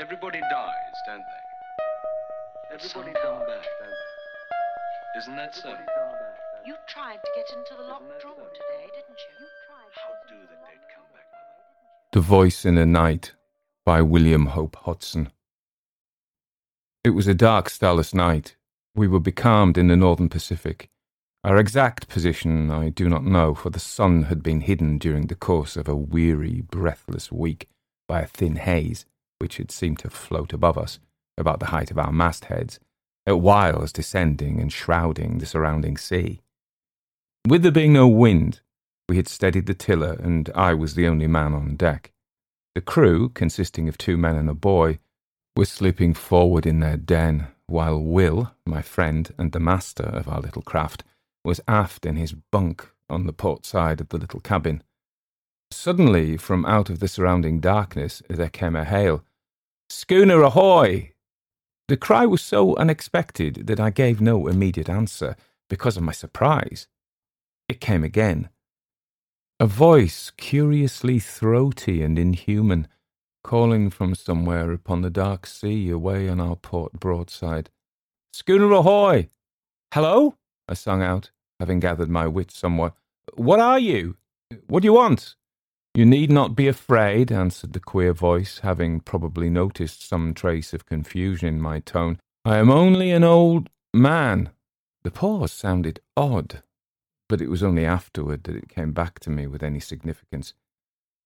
Everybody dies, don't they? Everybody come back, don't they? Isn't that so? You tried to get into the locked drawer today, didn't you? You tried. How do the dead come back, Mother? The Voice in the Night by William Hope Hodgson. It was a dark, starless night. We were becalmed in the northern Pacific. Our exact position I do not know, for the sun had been hidden during the course of a weary, breathless week by a thin haze which had seemed to float above us, about the height of our mastheads, at whiles descending and shrouding the surrounding sea. With there being no wind, we had steadied the tiller, and I was the only man on deck. The crew, consisting of two men and a boy, were sleeping forward in their den, while Will, my friend and the master of our little craft, was aft in his bunk on the port side of the little cabin. Suddenly, from out of the surrounding darkness, there came a hail Schooner ahoy! The cry was so unexpected that I gave no immediate answer because of my surprise. It came again. A voice, curiously throaty and inhuman, calling from somewhere upon the dark sea away on our port broadside. Schooner ahoy! Hello? I sung out, having gathered my wits somewhat. What are you? What do you want? You need not be afraid, answered the queer voice, having probably noticed some trace of confusion in my tone. I am only an old man. The pause sounded odd, but it was only afterward that it came back to me with any significance.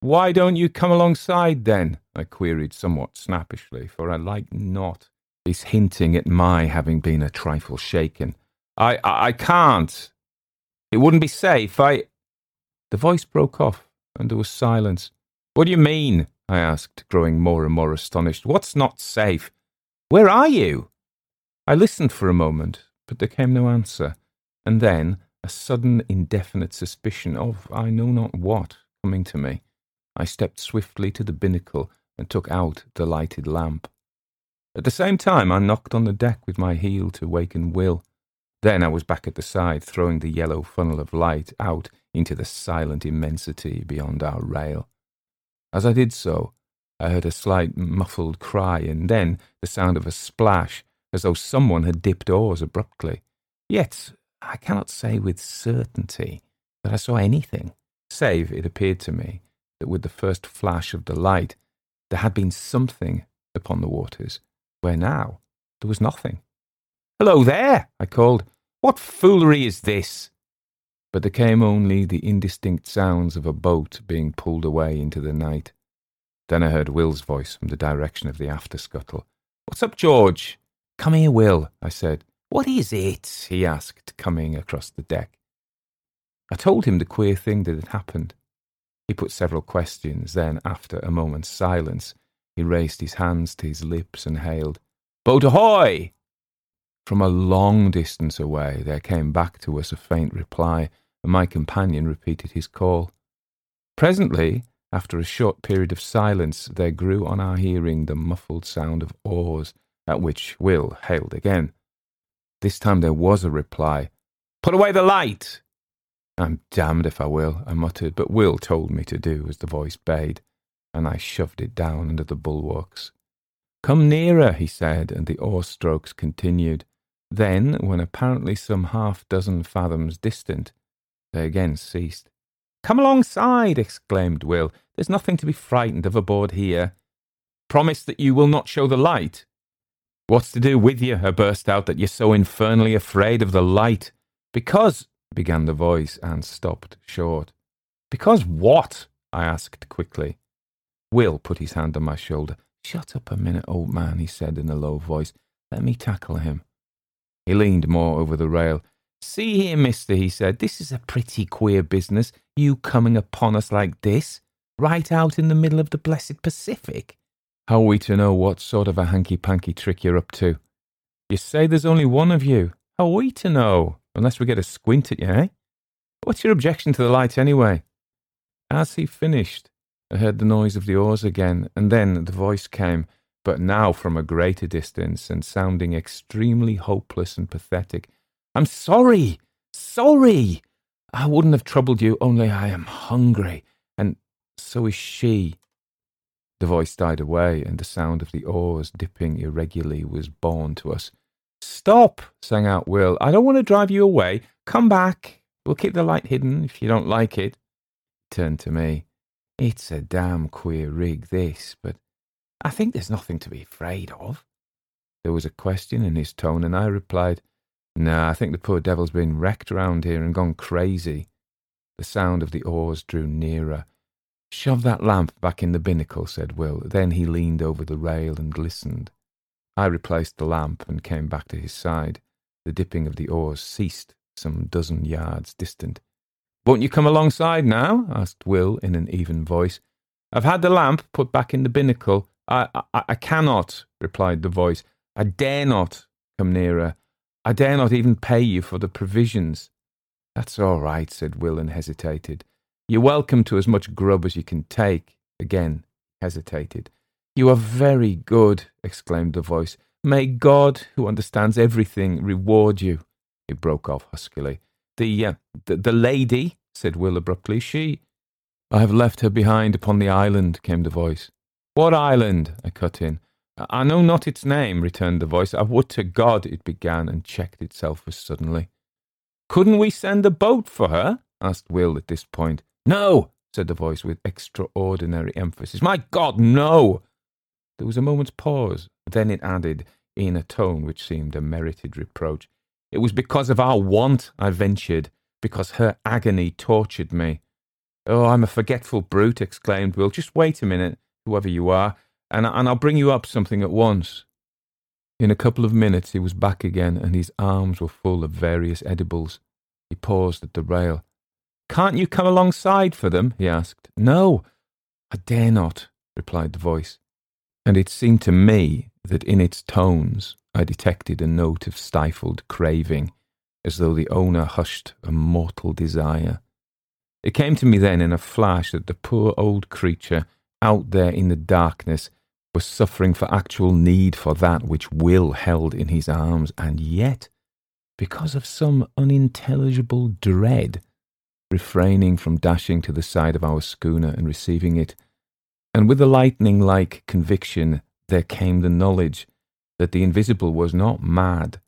Why don't you come alongside then? I queried somewhat snappishly, for I liked not his hinting at my having been a trifle shaken. I, I, I can't. It wouldn't be safe. I. The voice broke off and there was silence. What do you mean? I asked, growing more and more astonished. What's not safe? Where are you? I listened for a moment, but there came no answer, and then a sudden indefinite suspicion of I know not what coming to me. I stepped swiftly to the binnacle and took out the lighted lamp. At the same time, I knocked on the deck with my heel to waken Will. Then I was back at the side, throwing the yellow funnel of light out into the silent immensity beyond our rail. As I did so, I heard a slight muffled cry and then the sound of a splash, as though someone had dipped oars abruptly. Yet I cannot say with certainty that I saw anything, save it appeared to me that with the first flash of the light there had been something upon the waters, where now there was nothing. Hello there, I called. What foolery is this? but there came only the indistinct sounds of a boat being pulled away into the night. Then I heard Will's voice from the direction of the after scuttle. What's up, George? Come here, Will, I said. What is it? he asked, coming across the deck. I told him the queer thing that had happened. He put several questions, then, after a moment's silence, he raised his hands to his lips and hailed, Boat ahoy! From a long distance away there came back to us a faint reply, and my companion repeated his call. Presently, after a short period of silence, there grew on our hearing the muffled sound of oars, at which Will hailed again. This time there was a reply. Put away the light! I'm damned if I will, I muttered, but Will told me to do as the voice bade, and I shoved it down under the bulwarks. Come nearer, he said, and the oar strokes continued. Then, when apparently some half dozen fathoms distant, they again ceased. Come alongside, exclaimed Will. There's nothing to be frightened of aboard here. Promise that you will not show the light. What's to do with you? I burst out, that you're so infernally afraid of the light. Because, began the voice, and stopped short. Because what? I asked quickly. Will put his hand on my shoulder. Shut up a minute, old man, he said in a low voice. Let me tackle him. He leaned more over the rail. See here, mister, he said, this is a pretty queer business, you coming upon us like this, right out in the middle of the blessed Pacific. How are we to know what sort of a hanky-panky trick you're up to? You say there's only one of you. How are we to know? Unless we get a squint at you, eh? What's your objection to the light, anyway? As he finished, I heard the noise of the oars again, and then the voice came, but now from a greater distance and sounding extremely hopeless and pathetic. I'm sorry, sorry. I wouldn't have troubled you, only I am hungry, and so is she. The voice died away, and the sound of the oars dipping irregularly was borne to us. Stop, sang out Will. I don't want to drive you away. Come back. We'll keep the light hidden if you don't like it. Turned to me. It's a damn queer rig, this, but I think there's nothing to be afraid of. There was a question in his tone, and I replied, Nah, I think the poor devil's been wrecked round here and gone crazy. The sound of the oars drew nearer. Shove that lamp back in the binnacle, said Will. Then he leaned over the rail and listened. I replaced the lamp and came back to his side. The dipping of the oars ceased some dozen yards distant. Won't you come alongside now? asked Will in an even voice. I've had the lamp put back in the binnacle. I, I, I cannot, replied the voice. I dare not come nearer. I dare not even pay you for the provisions. That's all right, said Will and hesitated. You're welcome to as much grub as you can take. Again hesitated. You are very good, exclaimed the voice. May God, who understands everything, reward you. He broke off huskily. The, uh, the, the lady, said Will abruptly, she. I have left her behind upon the island, came the voice. What island? I cut in. I know not its name, returned the voice. I would to God it began and checked itself as suddenly. Couldn't we send a boat for her? asked Will at this point. No, said the voice with extraordinary emphasis. My God, no! There was a moment's pause. Then it added, in a tone which seemed a merited reproach. It was because of our want, I ventured, because her agony tortured me. Oh, I'm a forgetful brute, exclaimed Will. Just wait a minute, whoever you are, and, and I'll bring you up something at once. In a couple of minutes he was back again, and his arms were full of various edibles. He paused at the rail. Can't you come alongside for them? he asked. No, I dare not, replied the voice. And it seemed to me that in its tones I detected a note of stifled craving, as though the owner hushed a mortal desire. It came to me then in a flash that the poor old creature out there in the darkness was suffering for actual need for that which Will held in his arms, and yet, because of some unintelligible dread, refraining from dashing to the side of our schooner and receiving it, and with a lightning like conviction there came the knowledge that the invisible was not mad,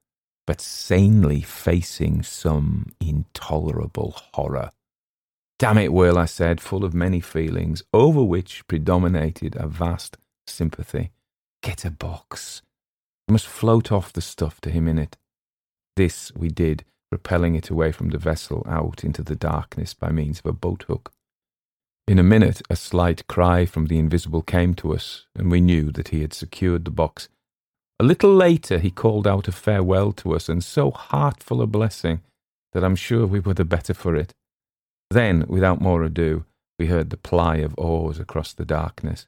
but sanely facing some intolerable horror. Damn it, Will, I said, full of many feelings, over which predominated a vast sympathy. Get a box. I must float off the stuff to him in it. This we did, propelling it away from the vessel out into the darkness by means of a boat hook. In a minute, a slight cry from the invisible came to us, and we knew that he had secured the box. A little later, he called out a farewell to us, and so heartful a blessing that I'm sure we were the better for it. Then, without more ado, we heard the ply of oars across the darkness.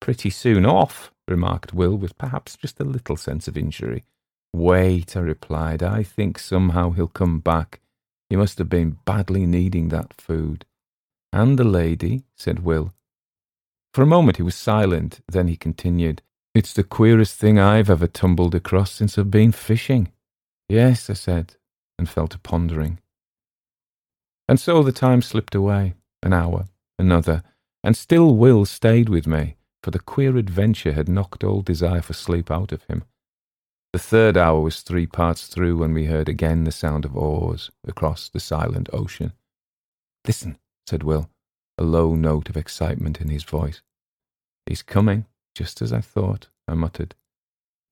Pretty soon off, remarked Will, with perhaps just a little sense of injury. Wait, I replied. I think somehow he'll come back. He must have been badly needing that food. And the lady, said Will. For a moment he was silent, then he continued. It's the queerest thing I've ever tumbled across since I've been fishing. Yes, I said, and fell to pondering. And so the time slipped away, an hour, another, and still Will stayed with me for the queer adventure had knocked all desire for sleep out of him. The third hour was three parts through when we heard again the sound of oars across the silent ocean. Listen, said Will, a low note of excitement in his voice. He's coming, just as I thought, I muttered.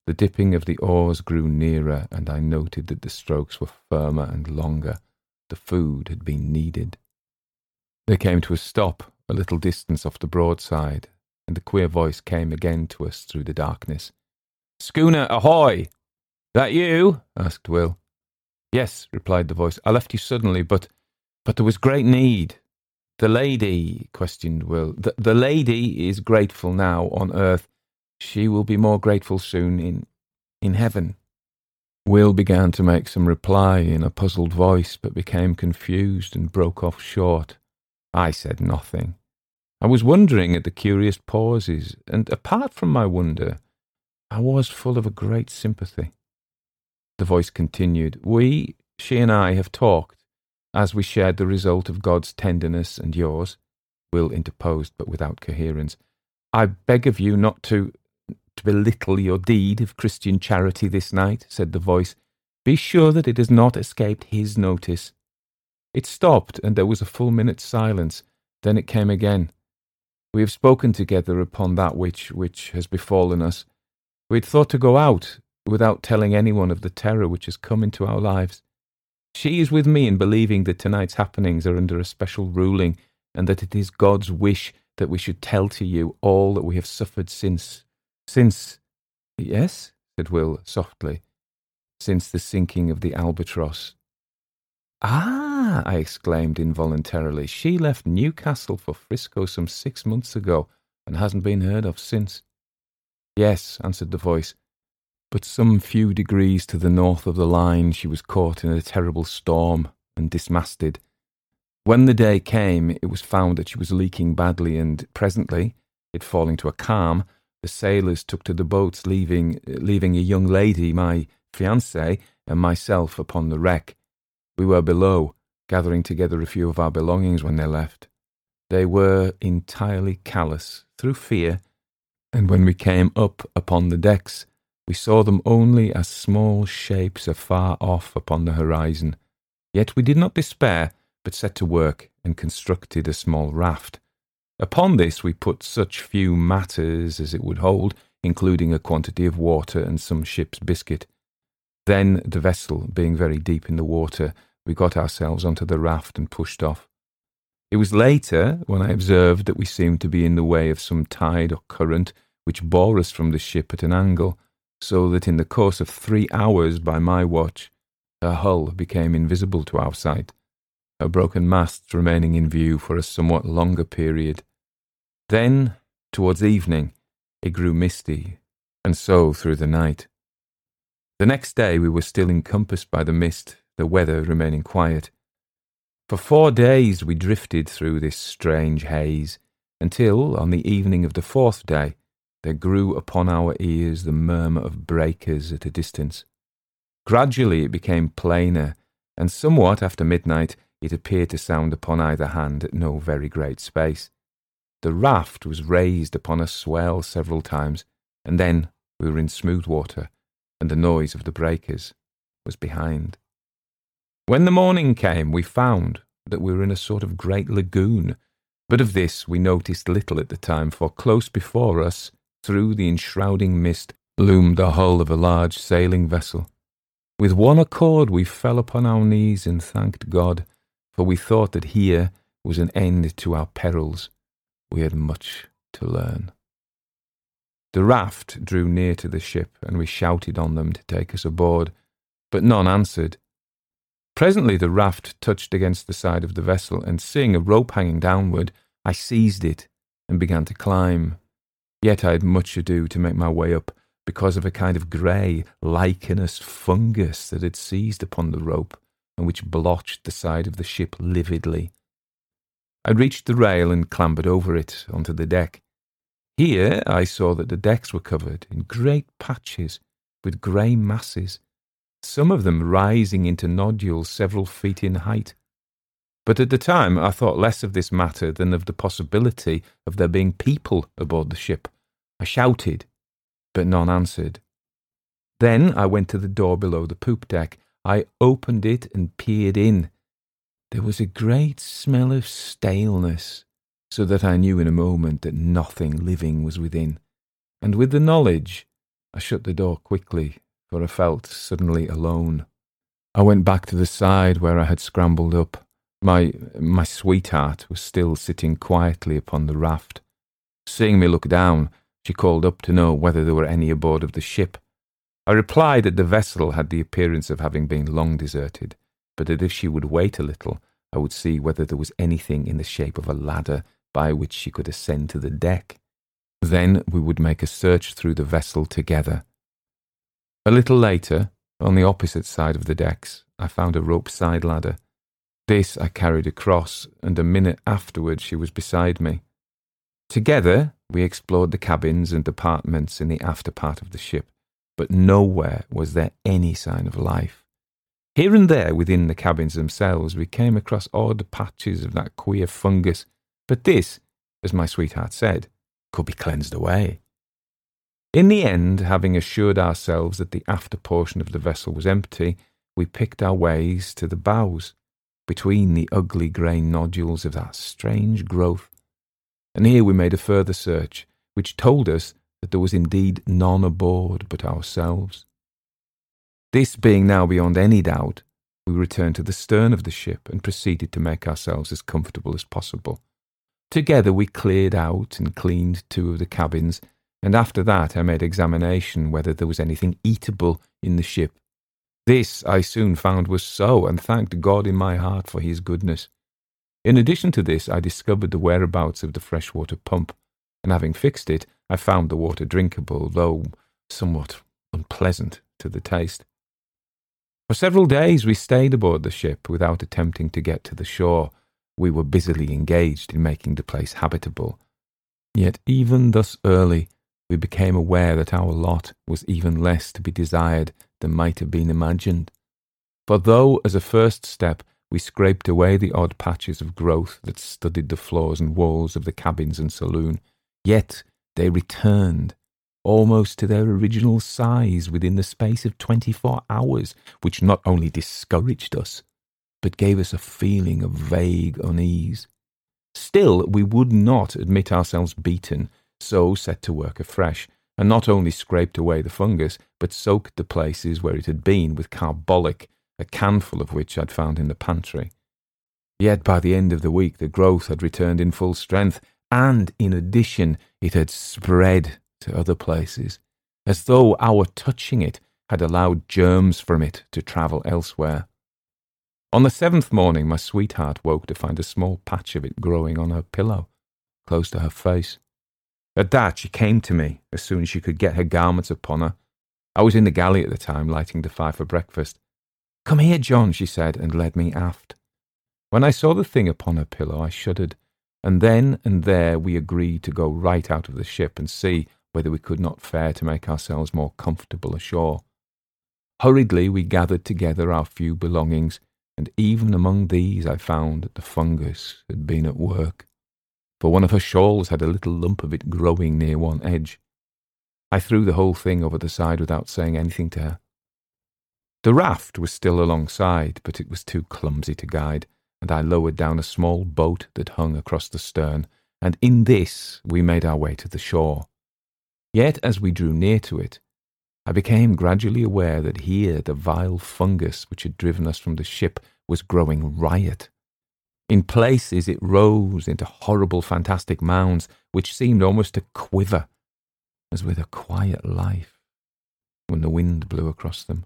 The dipping of the oars grew nearer, and I noted that the strokes were firmer and longer. The food had been needed. They came to a stop a little distance off the broadside, and the queer voice came again to us through the darkness. Schooner ahoy! That you? asked Will. Yes, replied the voice. I left you suddenly, but but there was great need. The lady, questioned Will. The, the lady is grateful now on earth. She will be more grateful soon in in heaven. Will began to make some reply in a puzzled voice, but became confused and broke off short. I said nothing. I was wondering at the curious pauses, and apart from my wonder, I was full of a great sympathy. The voice continued, We, she and I, have talked, as we shared the result of God's tenderness and yours. Will interposed, but without coherence. I beg of you not to belittle your deed of Christian charity this night, said the voice. Be sure that it has not escaped his notice. It stopped, and there was a full minute's silence. Then it came again. We have spoken together upon that which which has befallen us. We had thought to go out without telling anyone of the terror which has come into our lives. She is with me in believing that tonight's happenings are under a special ruling, and that it is God's wish that we should tell to you all that we have suffered since since Yes, said Will softly. Since the sinking of the albatross. Ah, I exclaimed involuntarily. She left Newcastle for Frisco some six months ago and hasn't been heard of since. Yes, answered the voice, but some few degrees to the north of the line she was caught in a terrible storm and dismasted. When the day came, it was found that she was leaking badly, and presently, it falling to a calm, the sailors took to the boats, leaving, leaving a young lady, my fiancée, and myself upon the wreck. We were below, gathering together a few of our belongings when they left. They were entirely callous through fear, and when we came up upon the decks, we saw them only as small shapes afar off upon the horizon. Yet we did not despair, but set to work and constructed a small raft. Upon this we put such few matters as it would hold, including a quantity of water and some ship's biscuit. Then, the vessel being very deep in the water, we got ourselves onto the raft and pushed off. It was later when I observed that we seemed to be in the way of some tide or current which bore us from the ship at an angle, so that in the course of three hours by my watch, her hull became invisible to our sight, her broken masts remaining in view for a somewhat longer period. Then, towards evening, it grew misty, and so through the night. The next day we were still encompassed by the mist, the weather remaining quiet. For four days we drifted through this strange haze, until, on the evening of the fourth day, there grew upon our ears the murmur of breakers at a distance. Gradually it became plainer, and somewhat after midnight it appeared to sound upon either hand at no very great space. The raft was raised upon a swell several times, and then we were in smooth water, and the noise of the breakers was behind. When the morning came, we found that we were in a sort of great lagoon, but of this we noticed little at the time, for close before us through the enshrouding mist loomed the hull of a large sailing vessel. With one accord we fell upon our knees and thanked God, for we thought that here was an end to our perils. We had much to learn. The raft drew near to the ship, and we shouted on them to take us aboard, but none answered. Presently the raft touched against the side of the vessel, and seeing a rope hanging downward, I seized it and began to climb. Yet I had much ado to make my way up because of a kind of grey, lichenous fungus that had seized upon the rope and which blotched the side of the ship lividly. I reached the rail and clambered over it onto the deck. Here I saw that the decks were covered in great patches with grey masses, some of them rising into nodules several feet in height. But at the time I thought less of this matter than of the possibility of there being people aboard the ship. I shouted, but none answered. Then I went to the door below the poop deck. I opened it and peered in. There was a great smell of staleness, so that I knew in a moment that nothing living was within. And with the knowledge, I shut the door quickly, for I felt suddenly alone. I went back to the side where I had scrambled up. My my sweetheart was still sitting quietly upon the raft. Seeing me look down, she called up to know whether there were any aboard of the ship. I replied that the vessel had the appearance of having been long deserted, but that if she would wait a little, I would see whether there was anything in the shape of a ladder by which she could ascend to the deck. Then we would make a search through the vessel together. A little later, on the opposite side of the decks, I found a rope side ladder. This I carried across, and a minute afterwards she was beside me. Together, we explored the cabins and apartments in the after part of the ship, but nowhere was there any sign of life. Here and there within the cabins themselves, we came across odd patches of that queer fungus, but this, as my sweetheart said, could be cleansed away. In the end, having assured ourselves that the after portion of the vessel was empty, we picked our ways to the bows, between the ugly grey nodules of that strange growth. And here we made a further search, which told us that there was indeed none aboard but ourselves. This being now beyond any doubt, we returned to the stern of the ship and proceeded to make ourselves as comfortable as possible. Together we cleared out and cleaned two of the cabins, and after that I made examination whether there was anything eatable in the ship. This I soon found was so, and thanked God in my heart for his goodness. In addition to this, I discovered the whereabouts of the freshwater pump, and having fixed it, I found the water drinkable, though somewhat unpleasant to the taste. For several days we stayed aboard the ship without attempting to get to the shore. We were busily engaged in making the place habitable. Yet even thus early, we became aware that our lot was even less to be desired than might have been imagined. For though, as a first step, we scraped away the odd patches of growth that studded the floors and walls of the cabins and saloon, yet they returned almost to their original size within the space of 24 hours, which not only discouraged us, but gave us a feeling of vague unease. Still, we would not admit ourselves beaten, so set to work afresh, and not only scraped away the fungus, but soaked the places where it had been with carbolic, a canful of which I'd found in the pantry. Yet by the end of the week the growth had returned in full strength, and in addition it had spread to other places, as though our touching it had allowed germs from it to travel elsewhere. On the seventh morning, my sweetheart woke to find a small patch of it growing on her pillow, close to her face. At that, she came to me as soon as she could get her garments upon her. I was in the galley at the time, lighting the fire for breakfast. Come here, John, she said, and led me aft. When I saw the thing upon her pillow, I shuddered, and then and there we agreed to go right out of the ship and see whether we could not fare to make ourselves more comfortable ashore. Hurriedly we gathered together our few belongings, and even among these I found that the fungus had been at work, for one of her shawls had a little lump of it growing near one edge. I threw the whole thing over the side without saying anything to her. The raft was still alongside, but it was too clumsy to guide, and I lowered down a small boat that hung across the stern, and in this we made our way to the shore. Yet as we drew near to it, I became gradually aware that here the vile fungus which had driven us from the ship was growing riot. In places it rose into horrible fantastic mounds which seemed almost to quiver, as with a quiet life, when the wind blew across them.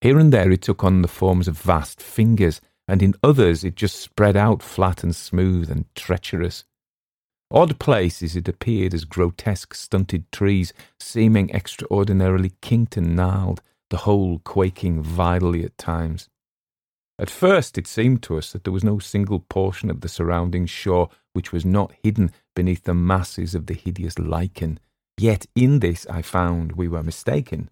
Here and there it took on the forms of vast fingers, and in others it just spread out flat and smooth and treacherous. Odd places it appeared as grotesque stunted trees, seeming extraordinarily kinked and gnarled, the whole quaking vitally at times. At first it seemed to us that there was no single portion of the surrounding shore which was not hidden beneath the masses of the hideous lichen, yet in this I found we were mistaken.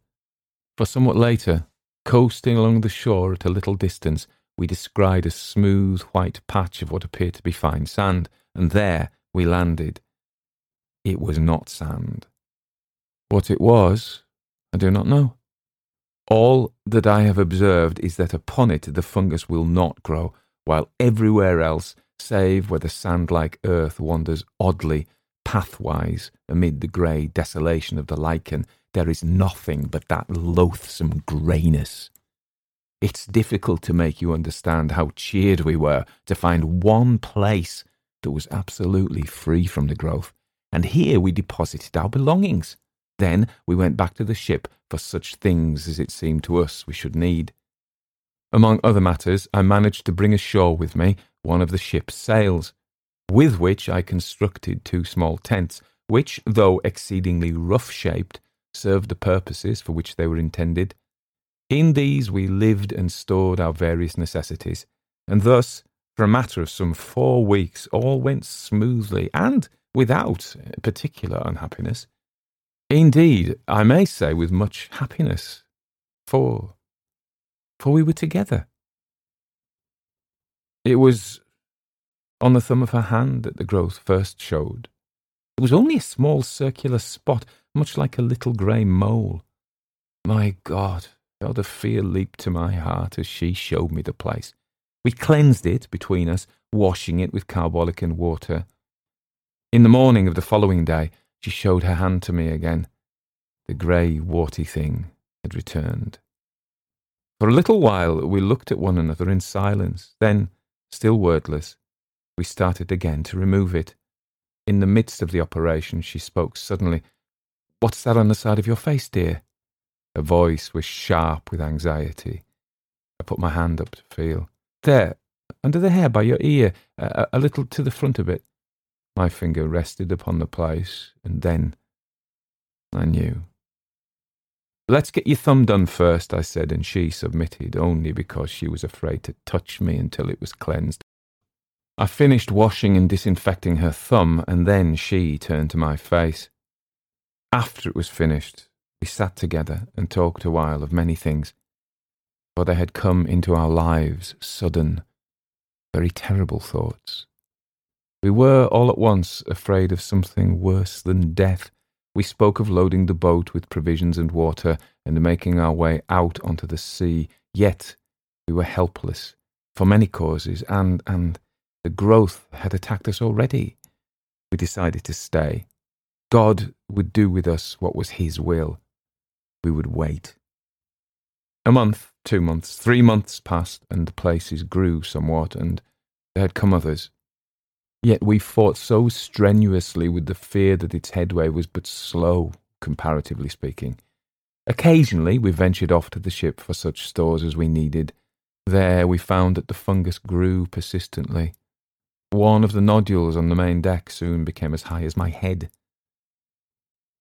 For somewhat later, coasting along the shore at a little distance, we descried a smooth white patch of what appeared to be fine sand, and there, we landed. It was not sand. What it was, I do not know. All that I have observed is that upon it the fungus will not grow, while everywhere else, save where the sand like earth wanders oddly, pathwise, amid the grey desolation of the lichen, there is nothing but that loathsome greyness. It's difficult to make you understand how cheered we were to find one place that was absolutely free from the growth, and here we deposited our belongings. Then we went back to the ship for such things as it seemed to us we should need. Among other matters, I managed to bring ashore with me one of the ship's sails, with which I constructed two small tents, which, though exceedingly rough shaped, served the purposes for which they were intended. In these we lived and stored our various necessities, and thus for a matter of some four weeks, all went smoothly and without particular unhappiness. Indeed, I may say with much happiness, for for we were together. It was on the thumb of her hand that the growth first showed. It was only a small circular spot, much like a little grey mole. My God, how the fear leaped to my heart as she showed me the place. We cleansed it between us, washing it with carbolic and water. In the morning of the following day, she showed her hand to me again. The grey, warty thing had returned. For a little while we looked at one another in silence. Then, still wordless, we started again to remove it. In the midst of the operation, she spoke suddenly. What's that on the side of your face, dear? Her voice was sharp with anxiety. I put my hand up to feel. There, under the hair by your ear, a, a little to the front of it. My finger rested upon the place, and then I knew. Let's get your thumb done first, I said, and she submitted only because she was afraid to touch me until it was cleansed. I finished washing and disinfecting her thumb, and then she turned to my face. After it was finished, we sat together and talked a while of many things, for there had come into our lives sudden, very terrible thoughts. We were all at once afraid of something worse than death we spoke of loading the boat with provisions and water and making our way out onto the sea, yet we were helpless for many causes, and, and the growth had attacked us already. We decided to stay. God would do with us what was His will. We would wait. A month, two months, three months passed, and the places grew somewhat, and there had come others. Yet we fought so strenuously with the fear that its headway was but slow, comparatively speaking. Occasionally we ventured off to the ship for such stores as we needed. There we found that the fungus grew persistently. One of the nodules on the main deck soon became as high as my head.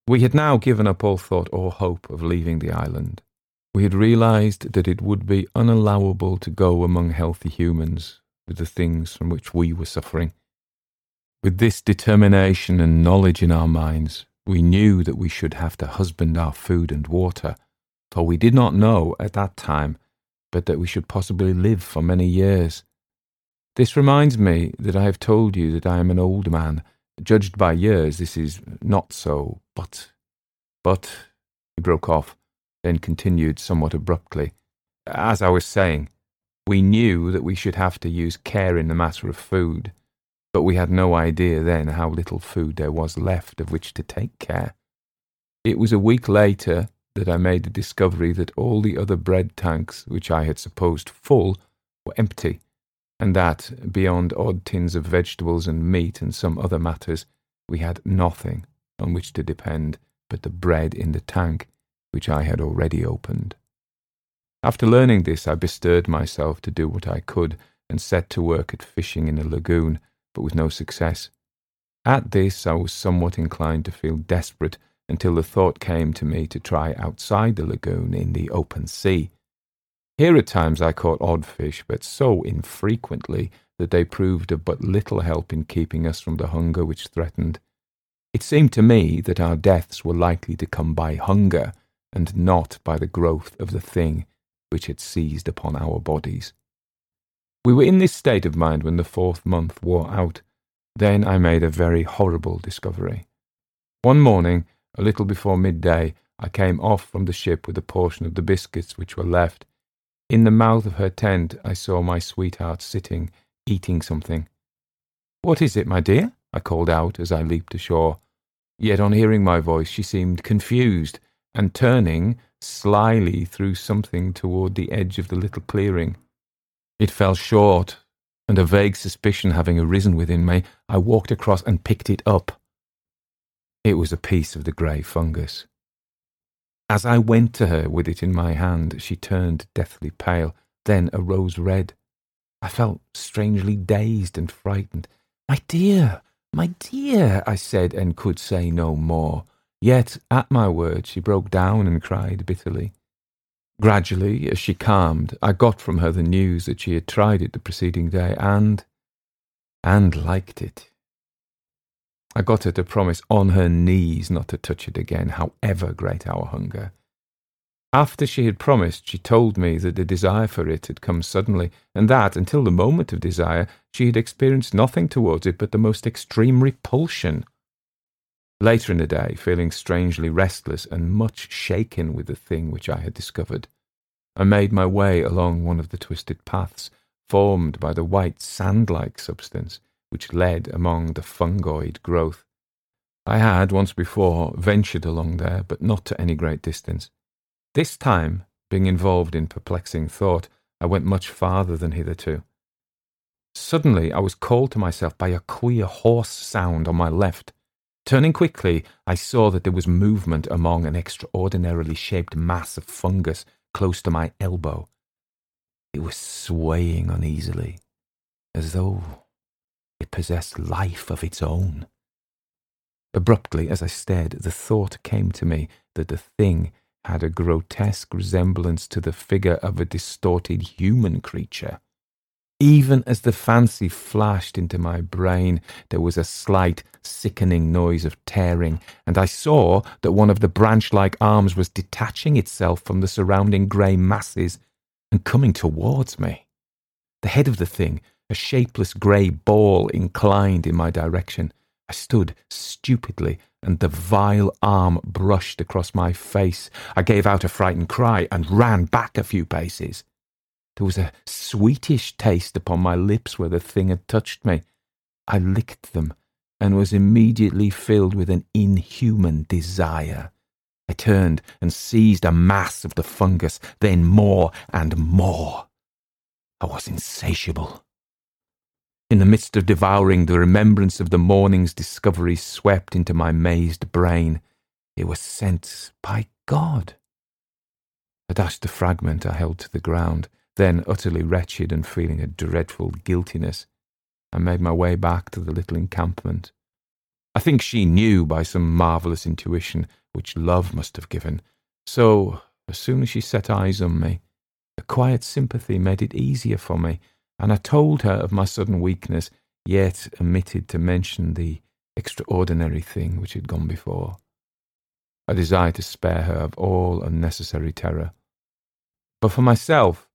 We had now given up all thought or hope of leaving the island. We had realized that it would be unallowable to go among healthy humans with the things from which we were suffering. With this determination and knowledge in our minds, we knew that we should have to husband our food and water, for we did not know at that time but that we should possibly live for many years. This reminds me that I have told you that I am an old man. Judged by years, this is not so, but. But. He broke off, then continued somewhat abruptly. As I was saying, we knew that we should have to use care in the matter of food but we had no idea then how little food there was left of which to take care. It was a week later that I made the discovery that all the other bread tanks, which I had supposed full, were empty, and that, beyond odd tins of vegetables and meat and some other matters, we had nothing on which to depend but the bread in the tank, which I had already opened. After learning this, I bestirred myself to do what I could and set to work at fishing in a lagoon but with no success. At this, I was somewhat inclined to feel desperate until the thought came to me to try outside the lagoon in the open sea. Here at times I caught odd fish, but so infrequently that they proved of but little help in keeping us from the hunger which threatened. It seemed to me that our deaths were likely to come by hunger, and not by the growth of the thing which had seized upon our bodies. We were in this state of mind when the fourth month wore out. Then I made a very horrible discovery. One morning, a little before midday, I came off from the ship with a portion of the biscuits which were left. In the mouth of her tent, I saw my sweetheart sitting, eating something. What is it, my dear? I called out as I leaped ashore. Yet on hearing my voice, she seemed confused, and turning, slyly threw something toward the edge of the little clearing. It fell short, and a vague suspicion having arisen within me, I walked across and picked it up. It was a piece of the grey fungus. As I went to her with it in my hand, she turned deathly pale, then a rose red. I felt strangely dazed and frightened. My dear, my dear, I said, and could say no more. Yet, at my word, she broke down and cried bitterly. Gradually, as she calmed, I got from her the news that she had tried it the preceding day and. and liked it. I got her to promise on her knees not to touch it again, however great our hunger. After she had promised, she told me that the desire for it had come suddenly, and that, until the moment of desire, she had experienced nothing towards it but the most extreme repulsion. Later in the day, feeling strangely restless and much shaken with the thing which I had discovered, I made my way along one of the twisted paths formed by the white sand like substance which led among the fungoid growth. I had once before ventured along there, but not to any great distance. This time, being involved in perplexing thought, I went much farther than hitherto. Suddenly, I was called to myself by a queer hoarse sound on my left. Turning quickly, I saw that there was movement among an extraordinarily shaped mass of fungus close to my elbow. It was swaying uneasily, as though it possessed life of its own. Abruptly, as I stared, the thought came to me that the thing had a grotesque resemblance to the figure of a distorted human creature. Even as the fancy flashed into my brain, there was a slight, sickening noise of tearing, and I saw that one of the branch like arms was detaching itself from the surrounding grey masses and coming towards me. The head of the thing, a shapeless grey ball, inclined in my direction. I stood stupidly, and the vile arm brushed across my face. I gave out a frightened cry and ran back a few paces. There was a sweetish taste upon my lips where the thing had touched me. I licked them and was immediately filled with an inhuman desire. I turned and seized a mass of the fungus, then more and more. I was insatiable. In the midst of devouring, the remembrance of the morning's discovery swept into my mazed brain. It was sent by God. I dashed the fragment I held to the ground then, utterly wretched and feeling a dreadful guiltiness, I made my way back to the little encampment. I think she knew by some marvellous intuition, which love must have given. So, as soon as she set eyes on me, a quiet sympathy made it easier for me, and I told her of my sudden weakness, yet omitted to mention the extraordinary thing which had gone before. I desired to spare her of all unnecessary terror. But for myself,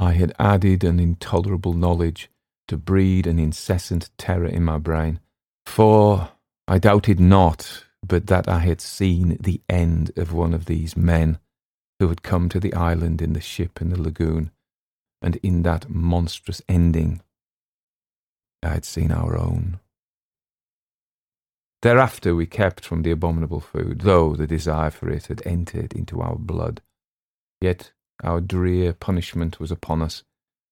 I had added an intolerable knowledge to breed an incessant terror in my brain, for I doubted not but that I had seen the end of one of these men who had come to the island in the ship in the lagoon, and in that monstrous ending I had seen our own. Thereafter we kept from the abominable food, though the desire for it had entered into our blood. Yet our drear punishment was upon us,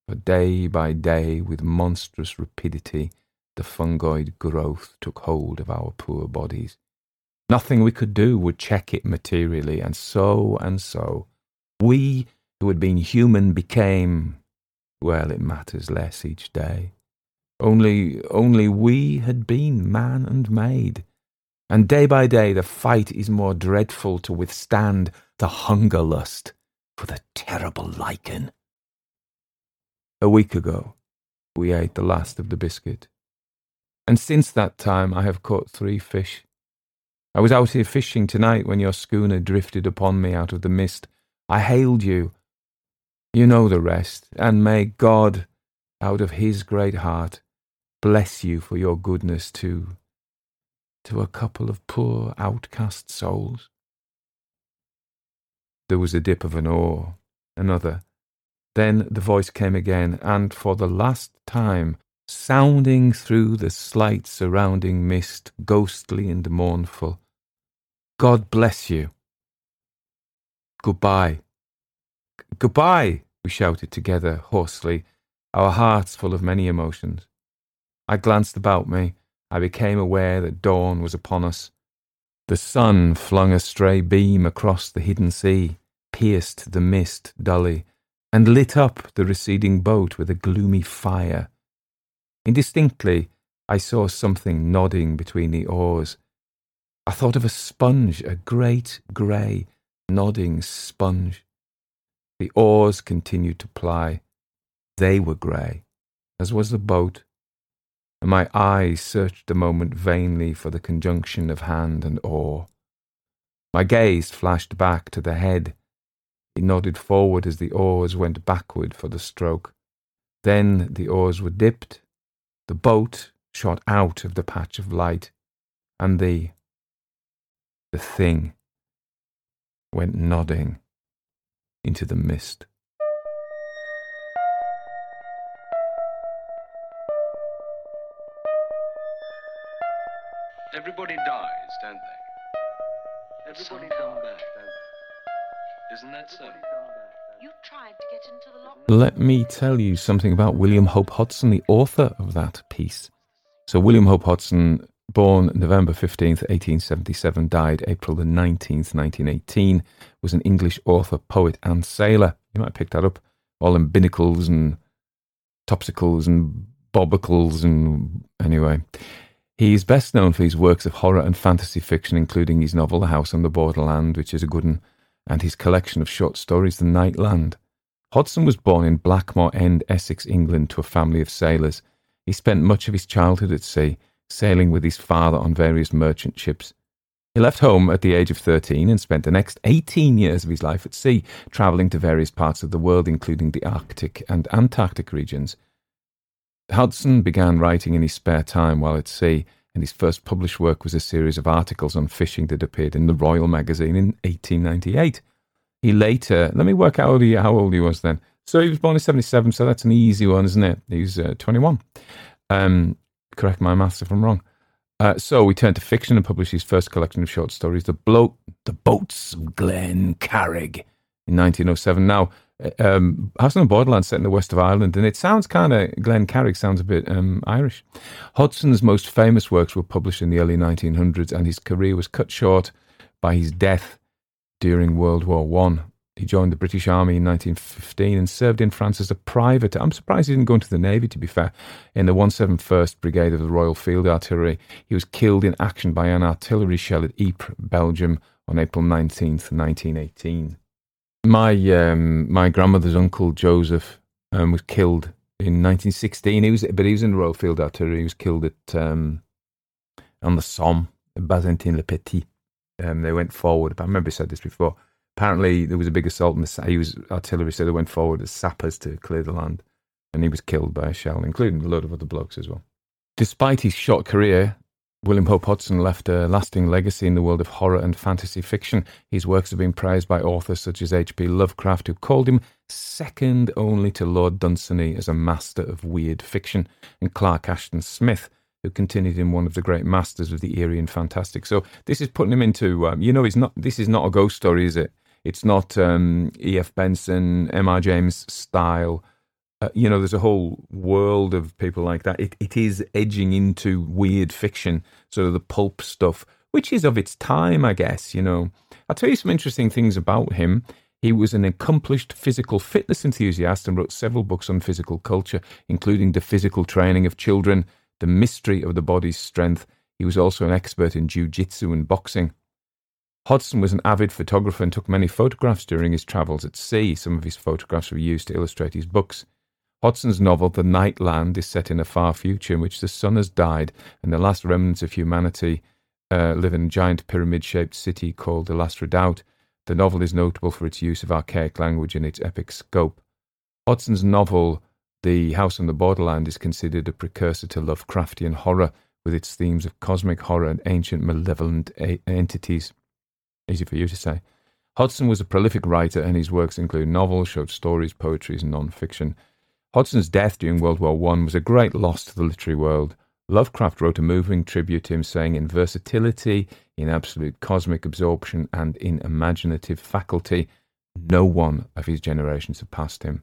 for day by day, with monstrous rapidity, the fungoid growth took hold of our poor bodies. Nothing we could do would check it materially, and so and so. We who had been human became, well, it matters less each day. Only, only we had been man and maid. And day by day the fight is more dreadful to withstand the hunger lust for the terrible lichen. A week ago, we ate the last of the biscuit, and since that time I have caught three fish. I was out here fishing tonight when your schooner drifted upon me out of the mist. I hailed you. You know the rest, and may God, out of his great heart, bless you for your goodness to to a couple of poor outcast souls. There was a dip of an oar, another. Then the voice came again, and for the last time, sounding through the slight surrounding mist, ghostly and mournful. God bless you. Goodbye. Goodbye, we shouted together hoarsely, our hearts full of many emotions. I glanced about me. I became aware that dawn was upon us. The sun flung a stray beam across the hidden sea, pierced the mist dully, and lit up the receding boat with a gloomy fire. Indistinctly, I saw something nodding between the oars. I thought of a sponge, a great grey, nodding sponge. The oars continued to ply. They were grey, as was the boat, and my eyes searched a moment vainly for the conjunction of hand and oar. My gaze flashed back to the head. It nodded forward as the oars went backward for the stroke. Then the oars were dipped, the boat shot out of the patch of light, and the The thing went nodding into the mist. Everybody dies, don't they? Everybody come back, don't they? Isn't that so? You tried to get into the locked Let me tell you something about William Hope Hodgson, the author of that piece. So, William Hope Hodgson, born November 15th, 1877, died April the 19th, 1918, was an English author, poet, and sailor. You might have picked that up. All in binnacles and topsicles and bobacles and anyway. He is best known for his works of horror and fantasy fiction, including his novel The House on the Borderland, which is a good one, and his collection of short stories The Night Land. Hodgson was born in Blackmore End, Essex, England, to a family of sailors. He spent much of his childhood at sea, sailing with his father on various merchant ships. He left home at the age of 13 and spent the next 18 years of his life at sea, travelling to various parts of the world, including the Arctic and Antarctic regions. Hodgson began writing in his spare time while at sea, and his first published work was a series of articles on fishing that appeared in the Royal Magazine in 1898. He later, let me work out how old he, how old he was then. So he was born in 77, so that's an easy one, isn't it? He's uh, 21. Um, correct my maths if I'm wrong. Uh, so we turned to fiction and published his first collection of short stories, The, Blo- the Boats of Glen Carrig, in 1907. Now, um, on the Borderland set in the west of Ireland, and it sounds kind of Glen Carrig sounds a bit um, Irish. Hodgson's most famous works were published in the early 1900s, and his career was cut short by his death during World War One. He joined the British Army in 1915 and served in France as a private. I'm surprised he didn't go into the Navy, to be fair. In the 171st Brigade of the Royal Field Artillery, he was killed in action by an artillery shell at Ypres, Belgium, on April 19th, 1918 my um, my grandmother's uncle Joseph um, was killed in 1916. He was, but he was in the Royal Field Artillery. He was killed at um, on the Somme, Bazentin Le Petit. Um, they went forward. I remember I said this before. Apparently, there was a big assault, and the, he was artillery, so they went forward as sappers to clear the land, and he was killed by a shell, including a load of other blokes as well. Despite his short career, William Hope Hodgson left a lasting legacy in the world of horror and fantasy fiction. His works have been praised by authors such as H.P. Lovecraft, who called him second only to Lord Dunsany as a master of weird fiction, and Clark Ashton Smith, who continued him one of the great masters of the eerie and fantastic. So this is putting him into, um, you know, it's not. This is not a ghost story, is it? It's not um, E.F. Benson, M.R. James style uh, you know, there's a whole world of people like that. It, it is edging into weird fiction, sort of the pulp stuff, which is of its time, I guess. You know, I'll tell you some interesting things about him. He was an accomplished physical fitness enthusiast and wrote several books on physical culture, including The Physical Training of Children, The Mystery of the Body's Strength. He was also an expert in jiu-jitsu and boxing. Hodgson was an avid photographer and took many photographs during his travels at sea. Some of his photographs were used to illustrate his books. Hodgson's novel The Night Land is set in a far future in which the sun has died and the last remnants of humanity uh, live in a giant pyramid shaped city called the Last Redoubt. The novel is notable for its use of archaic language and its epic scope. Hodgson's novel The House on the Borderland is considered a precursor to Lovecraftian horror with its themes of cosmic horror and ancient malevolent a- entities. Easy for you to say. Hodgson was a prolific writer, and his works include novels, short stories, poetry, and non fiction. Hodgson's death during World War I was a great loss to the literary world. Lovecraft wrote a moving tribute to him, saying, In versatility, in absolute cosmic absorption, and in imaginative faculty, no one of his generation surpassed him.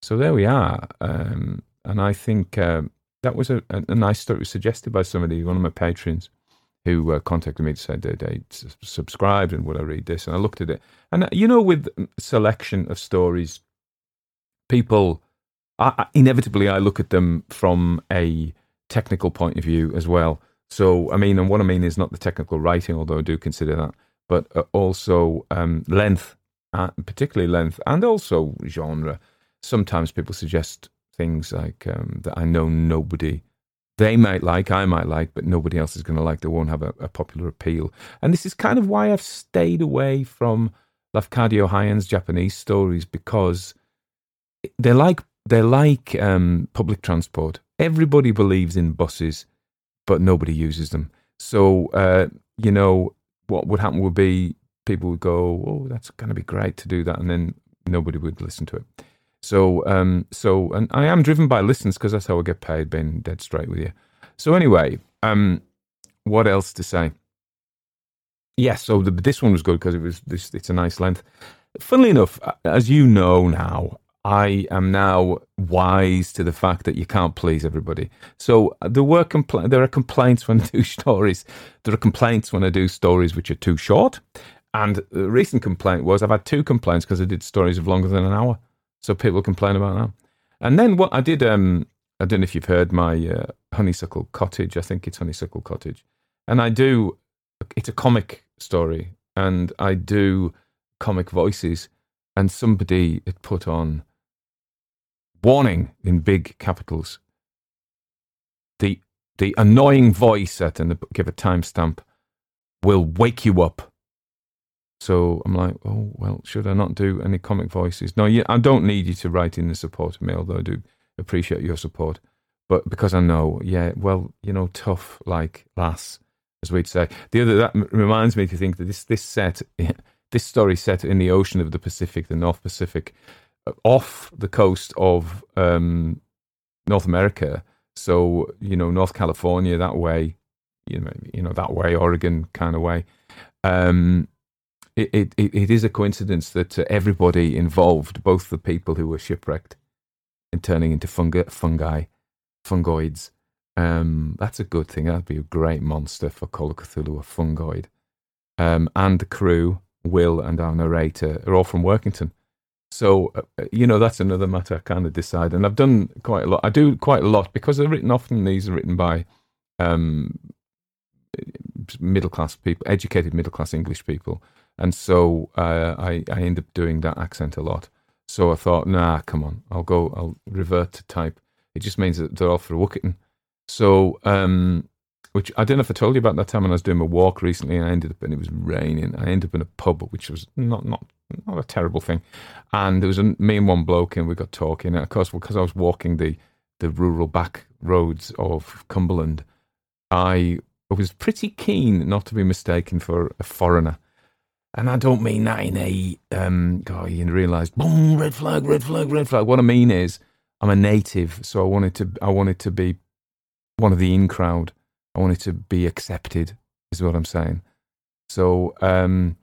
So there we are. Um, and I think uh, that was a, a, nice story. Suggested by somebody, one of my patrons, who uh, contacted me to say they, they subscribed and would I read this. And I looked at it. And, uh, you know, with selection of stories, people I, inevitably I look at them from a technical point of view as well. So, I mean, and what I mean is not the technical writing, although I do consider that, but uh, also um, length, uh, particularly length, and also genre. Sometimes people suggest things like um, that I know nobody they might like, I might like, but nobody else is going to like. They won't have a, a, popular appeal. And this is kind of why I've stayed away from Lafcadio Hearn's Japanese stories because they're like they're like um, public transport. Everybody believes in buses, but nobody uses them. So, uh, you know, what would happen would be people would go, "Oh, that's going to be great to do that," and then nobody would listen to it. So, um, so, and I am driven by listens because that's how I get paid. Being dead straight with you. So anyway, um, what else to say? Yes, so the, this one was good because it was this. It's a nice length. Funnily enough, as you know now, I am now wise to the fact that you can't please everybody. So uh, there were compl- there are complaints when I do stories. There are complaints when I do stories which are too short. And the recent complaint was I've had two complaints because I did stories of longer than an hour. So people complain about that. And then what I did, um, I don't know if you've heard my uh, Honeysuckle Cottage. I think it's Honeysuckle Cottage, and I do. It's a comic story, and I do comic voices. And somebody had put on warning in big capitals. The the annoying voice set and give a timestamp will wake you up. So I'm like, oh well, should I not do any comic voices? No, I don't need you to write in the support mail, though I do appreciate your support. But because I know, yeah, well, you know, tough like lass, as we'd say. The other that reminds me to think that this this set, this story set in the ocean of the Pacific, the North Pacific, off the coast of um, North America. So you know, North California that way, you know, you know that way, Oregon kind of way. Um, it, it, it is a coincidence that uh, everybody involved, both the people who were shipwrecked and turning into fungi, fungi fungoids, um, that's a good thing. That'd be a great monster for Call of Cthulhu, a fungoid. Um, and the crew, Will and our narrator, are all from Workington. So, uh, you know, that's another matter I kind of decide. And I've done quite a lot. I do quite a lot because they're written, often these are written by um, middle class people, educated middle class English people. And so uh, I, I end up doing that accent a lot. So I thought, nah, come on, I'll go, I'll revert to type. It just means that they're all for Wookitten. So, um, which I don't know if I told you about that time when I was doing a walk recently and I ended up, and it was raining. I ended up in a pub, which was not, not not a terrible thing. And there was a, me and one bloke, and we got talking. And of course, because I was walking the the rural back roads of Cumberland, I was pretty keen not to be mistaken for a foreigner. And I don't mean that in a um, God, you realise, boom, red flag, red flag, red flag. What I mean is, I'm a native, so I wanted to, I wanted to be one of the in crowd. I wanted to be accepted, is what I'm saying. So, um,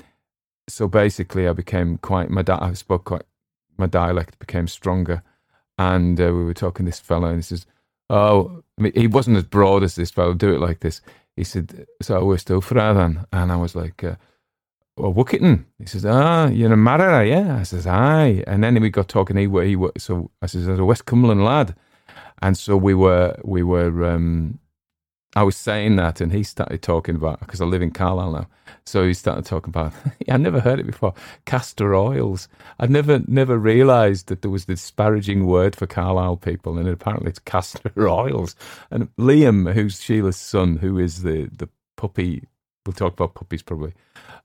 so basically, I became quite my di- I spoke quite my dialect became stronger, and uh, we were talking to this fellow, and he says, "Oh, I mean, he wasn't as broad as this fellow. Do it like this." He said, "So we're still then," and I was like. Uh, well, Wookitten. He says, ah, you're a Mariner, yeah? I says, aye. And then we got talking, he, he, was so I says, as a West Cumberland lad. And so we were, we were, um, I was saying that, and he started talking about because I live in Carlisle now. So he started talking about. I never heard it before. Castor oils. I'd never never realised that there was this disparaging word for Carlisle people, and apparently it's castor oils. And Liam, who's Sheila's son, who is the the puppy. We'll talk about puppies probably.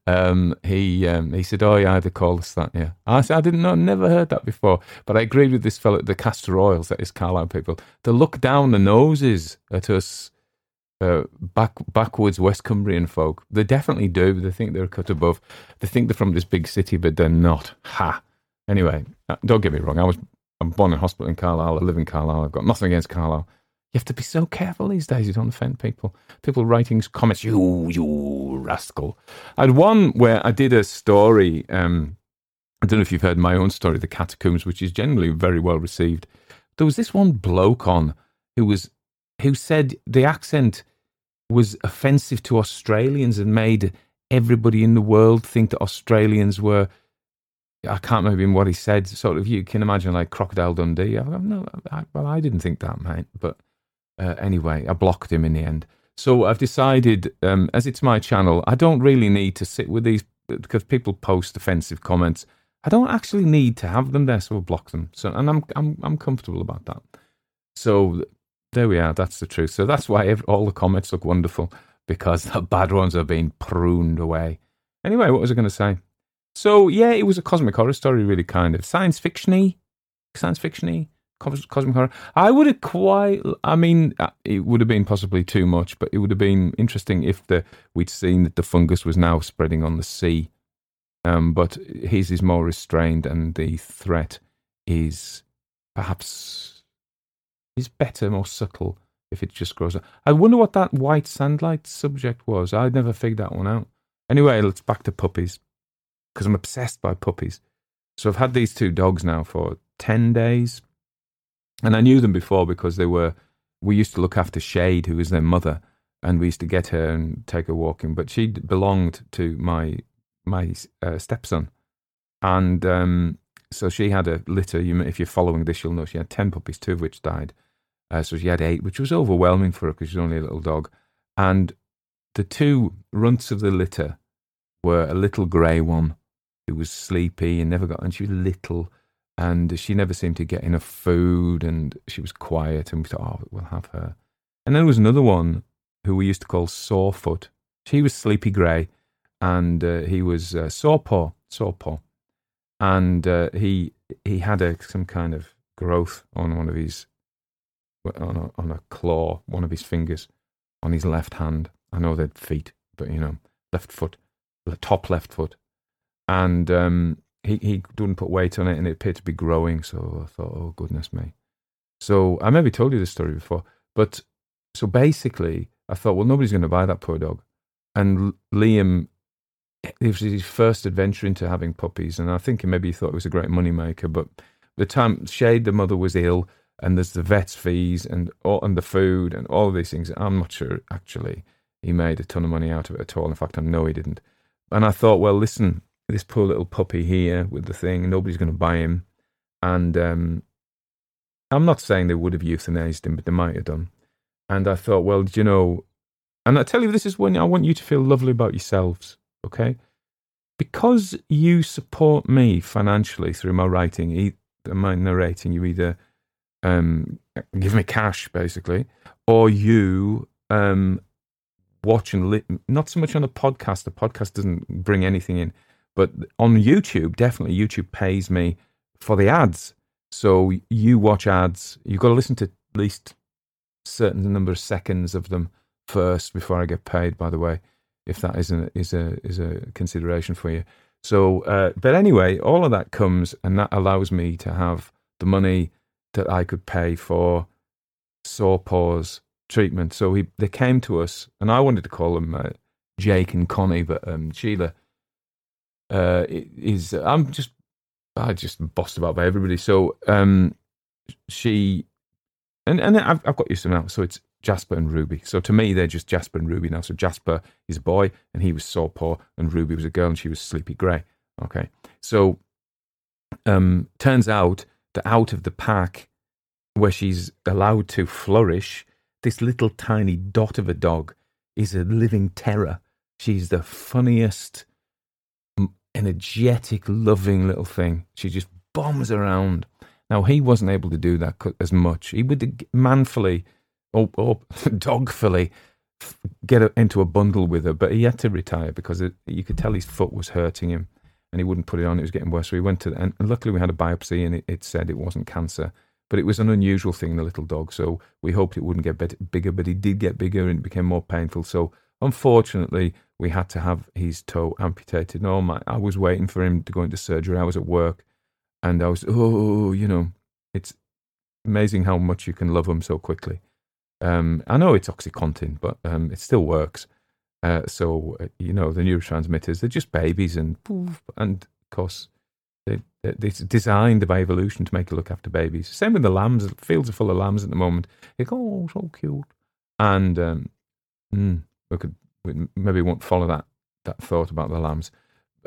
Um, he um, he said, "Oh yeah, they call us that." Yeah, I said, "I didn't know, never heard that before." But I agreed with this fellow. The castor oils, that is Carlisle people, to look down the noses at us uh, back backwards West Cumbrian folk. They definitely do. They think they're cut above. They think they're from this big city, but they're not. Ha. Anyway, uh, don't get me wrong. I was I'm born in hospital in Carlisle. I live in Carlisle. I've got nothing against Carlisle. You have to be so careful these days. You don't offend people. People writing comments, you you rascal. I had one where I did a story. Um, I don't know if you've heard my own story, The Catacombs, which is generally very well received. There was this one bloke on who was who said the accent was offensive to Australians and made everybody in the world think that Australians were. I can't remember what he said. Sort of, you can imagine like Crocodile Dundee. I, no, I, well, I didn't think that, mate. But uh, anyway, I blocked him in the end. So I've decided, um, as it's my channel, I don't really need to sit with these because people post offensive comments. I don't actually need to have them there, so I'll block them. So, and I'm I'm I'm comfortable about that. So there we are. That's the truth. So that's why every, all the comments look wonderful because the bad ones are being pruned away. Anyway, what was I going to say? So yeah, it was a cosmic horror story, really kind of science fictiony, science fictiony. cos- cosmic horror. I would have quite. I mean, uh, it would have been possibly too much, but it would have been interesting if the we'd seen that the fungus was now spreading on the sea. Um, but his is more restrained, and the threat is perhaps is better, more subtle if it just grows up. I wonder what that white sandlight subject was. I never figured that one out. Anyway, let's back to puppies because I'm obsessed by puppies. So I've had these two dogs now for 10 days. And I knew them before because they were, we used to look after Shade, who was their mother, and we used to get her and take her walking. But she belonged to my my uh, stepson. And um, so she had a litter. You, if you're following this, you'll know she had 10 puppies, two of which died. Uh, so she had eight, which was overwhelming for her because she's only a little dog. And the two runts of the litter were a little grey one who was sleepy and never got, and she was little, and she never seemed to get enough food, and she was quiet, and we thought, oh, we'll have her. And then there was another one who we used to call Sorefoot. She was sleepy grey, and uh, he was uh, Sorepaw, Sorepaw, and uh, he he had a, some kind of growth on one of his on a, on a claw, one of his fingers, on his left hand. I know they're feet, but you know, left foot, the top left foot, and um, he he didn't put weight on it, and it appeared to be growing. So I thought, oh goodness me. So I maybe told you this story before, but so basically, I thought, well, nobody's going to buy that poor dog, and Liam. It was his first adventure into having puppies, and I think maybe he thought it was a great moneymaker. But the time Shade, the mother, was ill, and there's the vet's fees and all, and the food and all of these things. I'm not sure actually he made a ton of money out of it at all. In fact, I know he didn't. And I thought, well, listen, this poor little puppy here with the thing, nobody's going to buy him. And um, I'm not saying they would have euthanized him, but they might have done. And I thought, well, do you know, and I tell you, this is when I want you to feel lovely about yourselves, okay? Because you support me financially through my writing, my narrating, you either um, give me cash, basically, or you um, watch and li- not so much on the podcast. The podcast doesn't bring anything in, but on YouTube, definitely YouTube pays me for the ads. So you watch ads. You've got to listen to at least certain number of seconds of them first before I get paid. By the way, if that is a is a is a consideration for you. So, uh, but anyway, all of that comes, and that allows me to have the money that I could pay for Sorepaws treatment. So he, they came to us, and I wanted to call them uh, Jake and Connie, but um, Sheila uh, is. I'm just, I just bossed about by everybody. So um, she, and and I've, I've got used to now. So it's Jasper and Ruby. So to me, they're just Jasper and Ruby now. So Jasper is a boy, and he was so poor, and Ruby was a girl, and she was Sleepy Grey. Okay, so um, turns out that out of the pack, where she's allowed to flourish, this little tiny dot of a dog is a living terror. She's the funniest, energetic, loving little thing. She just bombs around. Now, he wasn't able to do that as much. He would manfully or, oh, or oh, dogfully get into a bundle with her, but he had to retire because it, you could tell his foot was hurting him and he wouldn't put it on. It was getting worse. So he went to, and luckily we had a biopsy and it, it said it wasn't cancer. But it was an unusual thing in the little dog, so we hoped it wouldn't get bit, bigger, but it did get bigger and it became more painful. So unfortunately, we had to have his toe amputated. No, my, I was waiting for him to go into surgery. I was at work, and I was, oh, you know, it's amazing how much you can love them so quickly. Um, I know it's oxytocin, but um, it still works. Uh, so uh, you know the neurotransmitters, they're just babies, and and of course they, it's designed by evolution to make you look after babies. Same with the lambs. Fields are full of lambs at the moment. You go, oh, so cute. And um, mm, we could we maybe won't follow that that thought about the lambs.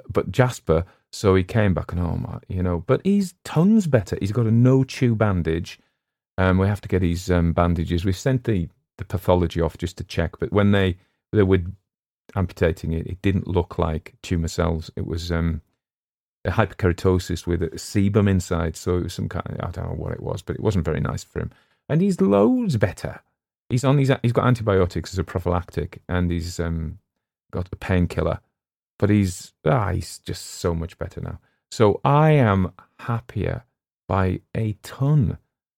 But Jasper, so he came back and oh my, you know, but he's tons better. He's got a no chew bandage. Um, we have to get his um, bandages. We sent the the pathology off just to check, but when they they were amputating it, it didn't look like tumor cells. It was um, a hyperkeratosis with a sebum inside. So it was some kind of, I don't know what it was, but it wasn't very nice for him. And he's loads better. He's on these, he's got antibiotics as a prophylactic and he's um, got a painkiller, but he's, ah, he's just so much better now. So I am happier by a ton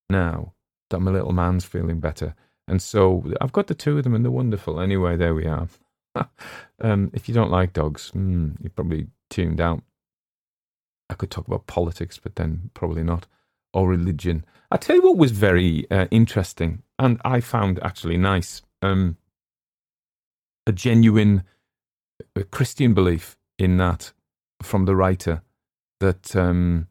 now that my little man's feeling better. And so I've got the two of them and they're wonderful. Anyway, there we are. um, if you don't like dogs, mm, you're probably tuned out. I could talk about politics, but then probably not, or religion. I tell you what was very uh, interesting, and I found actually nice um, a genuine uh, Christian belief in that from the writer. That um,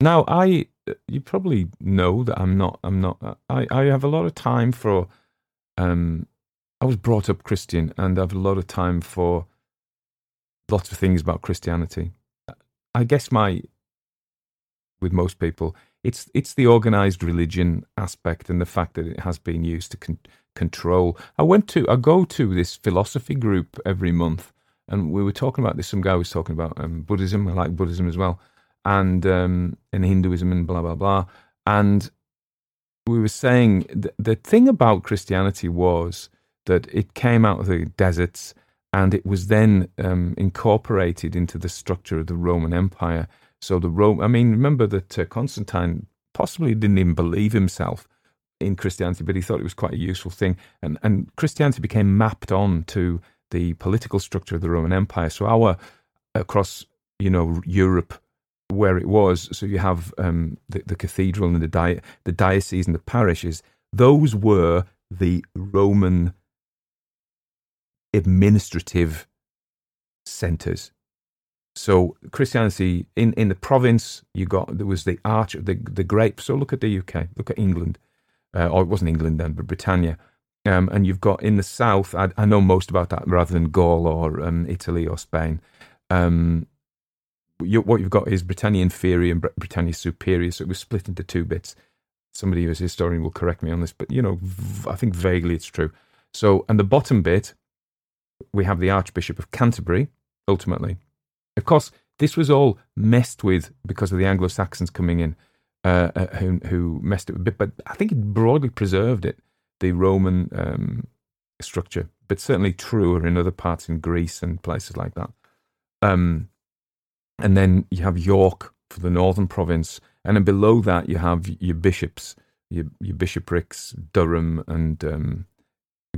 now I, you probably know that I'm not. I'm not. I, I have a lot of time for. Um, I was brought up Christian, and I have a lot of time for lots of things about Christianity. I guess my, with most people, it's it's the organized religion aspect and the fact that it has been used to con- control. I went to I go to this philosophy group every month, and we were talking about this. Some guy was talking about um, Buddhism. I like Buddhism as well, and um, and Hinduism and blah blah blah. And we were saying th- the thing about Christianity was that it came out of the deserts and it was then um, incorporated into the structure of the Roman Empire. So the Rome, I mean, remember that uh, Constantine possibly didn't even believe himself in Christianity, but he thought it was quite a useful thing, and and Christianity became mapped on to the political structure of the Roman Empire. So our across you know Europe where it was, so you have um, the, the cathedral and the di- the diocese and the parishes. Those were the Roman administrative centers. So Christianity in, in the province, you got there was the arch the the great. So look at the UK, look at England, uh, or it wasn't England then, but Britannia. Um, and you've got in the south. I, I, know most about that rather than Gaul or um, Italy or Spain. Um, you, what you've got is Britannia Inferior and Britannia Superior. So it was split into two bits. Somebody who's a historian will correct me on this, but you know, I think vaguely it's true. So, and the bottom bit we have the Archbishop of Canterbury, ultimately. Of course, this was all messed with because of the Anglo Saxons coming in, uh, uh, who, who, messed it a bit, but I think it broadly preserved it, the Roman um, structure, but certainly truer in other parts in Greece and places like that. Um, and then you have York for the northern province, and then below that you have your bishops, your, your bishoprics, Durham and um,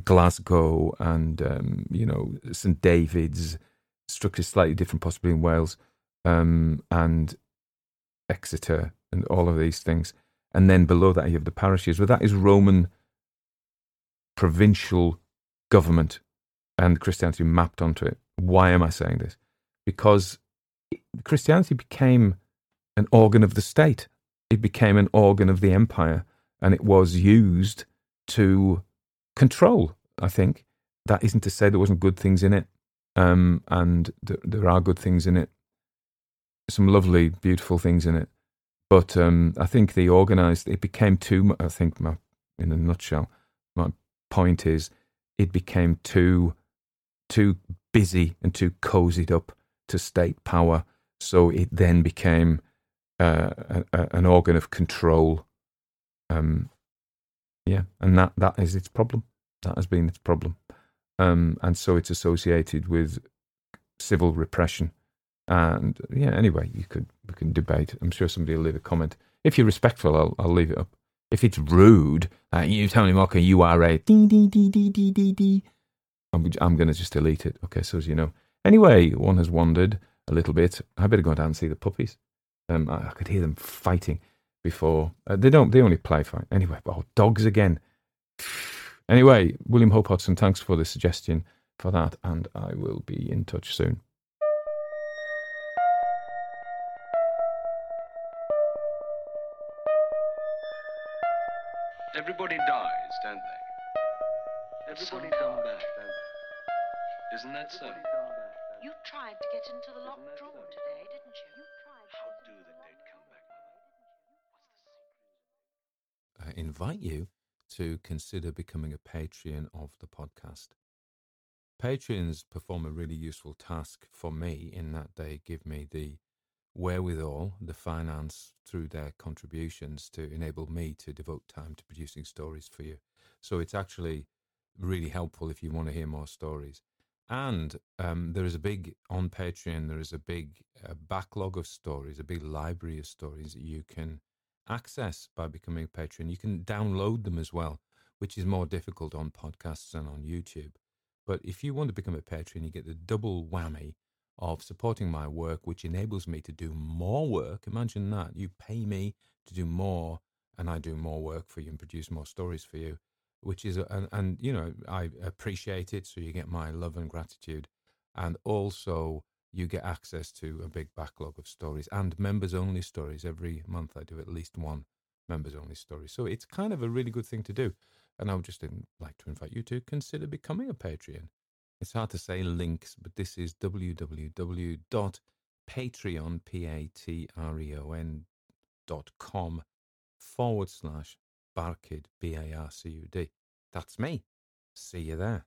Glasgow and um, you know St David's, structure slightly different, possibly in Wales, um, and Exeter, and all of these things. And then below that you have the parishes. Well, that is Roman provincial government, and Christianity mapped onto it. Why am I saying this? Because Christianity became an organ of the state. It became an organ of the empire, and it was used to control. I think that isn't to say there wasn't good things in it, um, and th- there are good things in it. Some lovely, beautiful things in it, but um, I think the organised it became too. I think my, in a nutshell, my point is it became too too busy and too cozied up to state power. So it then became uh, a, a, an organ of control. Um, yeah, and that that is its problem. That has been its problem, um, and so it's associated with civil repression. And yeah, anyway, you could we can debate. I'm sure somebody will leave a comment. If you're respectful, I'll I'll leave it up. If it's rude, uh, you Tony Mocker, you are a dee dee dee dee dee dee dee. I'm I'm going to just delete it. Okay, so as you know. Anyway, one has wandered a little bit. I better go down and see the puppies. Um, I, I could hear them fighting before. Uh, they don't. They only play fight anyway. Oh, dogs again. Anyway, William Hope Hodgson, thanks for the suggestion for that, and I will be in touch soon. Everybody dies, don't they? Everybody come back, don't they? Isn't that so? You tried to get into the locked room today, didn't you? You tried. How do the dead come back, I invite you to consider becoming a Patreon of the podcast. Patreons perform a really useful task for me in that they give me the wherewithal, the finance through their contributions to enable me to devote time to producing stories for you. So it's actually really helpful if you want to hear more stories. And um, there is a big, on Patreon, there is a big uh, backlog of stories, a big library of stories that you can access by becoming a patron. You can download them as well, which is more difficult on podcasts and on YouTube. But if you want to become a patron, you get the double whammy of supporting my work, which enables me to do more work. Imagine that. You pay me to do more, and I do more work for you and produce more stories for you, which is, and, and you know, I appreciate it. So you get my love and gratitude. And also, you get access to a big backlog of stories and members only stories. Every month, I do at least one members only story. So it's kind of a really good thing to do. And I would just like to invite you to consider becoming a Patreon. It's hard to say links, but this is www.patreon, P-A-T-R-E-O-N dot com forward slash Barcud, B-A-R-C-U-D. That's me. See you there.